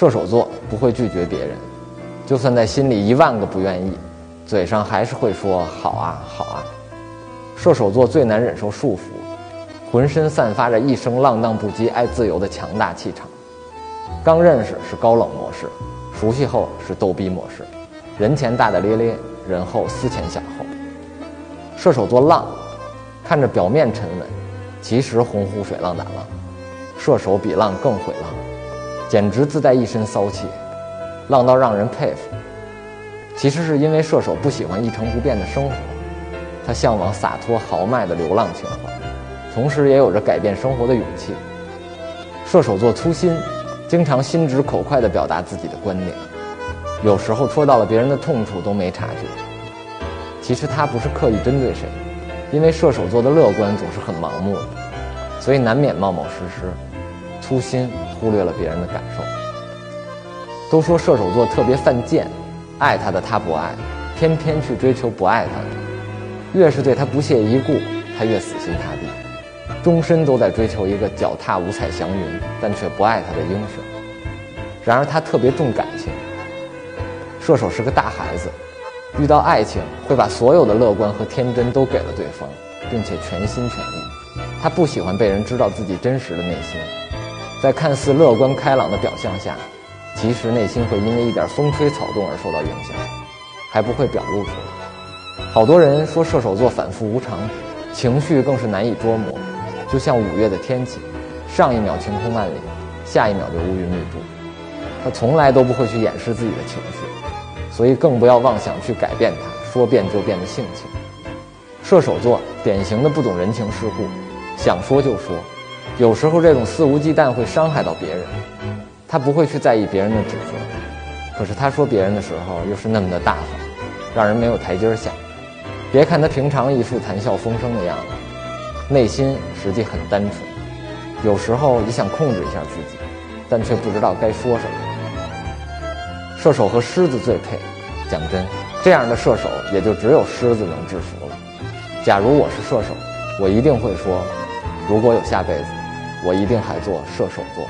射手座不会拒绝别人，就算在心里一万个不愿意，嘴上还是会说好啊好啊。射手座最难忍受束缚，浑身散发着一生浪荡不羁、爱自由的强大气场。刚认识是高冷模式，熟悉后是逗逼模式，人前大大咧咧，人后思前想后。射手座浪，看着表面沉稳，其实洪湖水浪打浪。射手比浪更会浪，简直自带一身骚气，浪到让人佩服。其实是因为射手不喜欢一成不变的生活，他向往洒脱豪迈的流浪情怀，同时也有着改变生活的勇气。射手座粗心。经常心直口快地表达自己的观点，有时候戳到了别人的痛处都没察觉。其实他不是刻意针对谁，因为射手座的乐观总是很盲目的，所以难免冒冒失失、粗心，忽略了别人的感受。都说射手座特别犯贱，爱他的他不爱，偏偏去追求不爱他的。越是对他不屑一顾，他越死心塌地。终身都在追求一个脚踏五彩祥云，但却不爱他的英雄。然而他特别重感情。射手是个大孩子，遇到爱情会把所有的乐观和天真都给了对方，并且全心全意。他不喜欢被人知道自己真实的内心，在看似乐观开朗的表象下，其实内心会因为一点风吹草动而受到影响，还不会表露出来。好多人说射手座反复无常，情绪更是难以捉摸。就像五月的天气，上一秒晴空万里，下一秒就乌云密布。他从来都不会去掩饰自己的情绪，所以更不要妄想去改变他说变就变的性情。射手座典型的不懂人情世故，想说就说，有时候这种肆无忌惮会伤害到别人。他不会去在意别人的指责，可是他说别人的时候又是那么的大方，让人没有台阶下。别看他平常一副谈笑风生的样子。内心实际很单纯，有时候也想控制一下自己，但却不知道该说什么。射手和狮子最配，讲真，这样的射手也就只有狮子能制服了。假如我是射手，我一定会说，如果有下辈子，我一定还做射手座。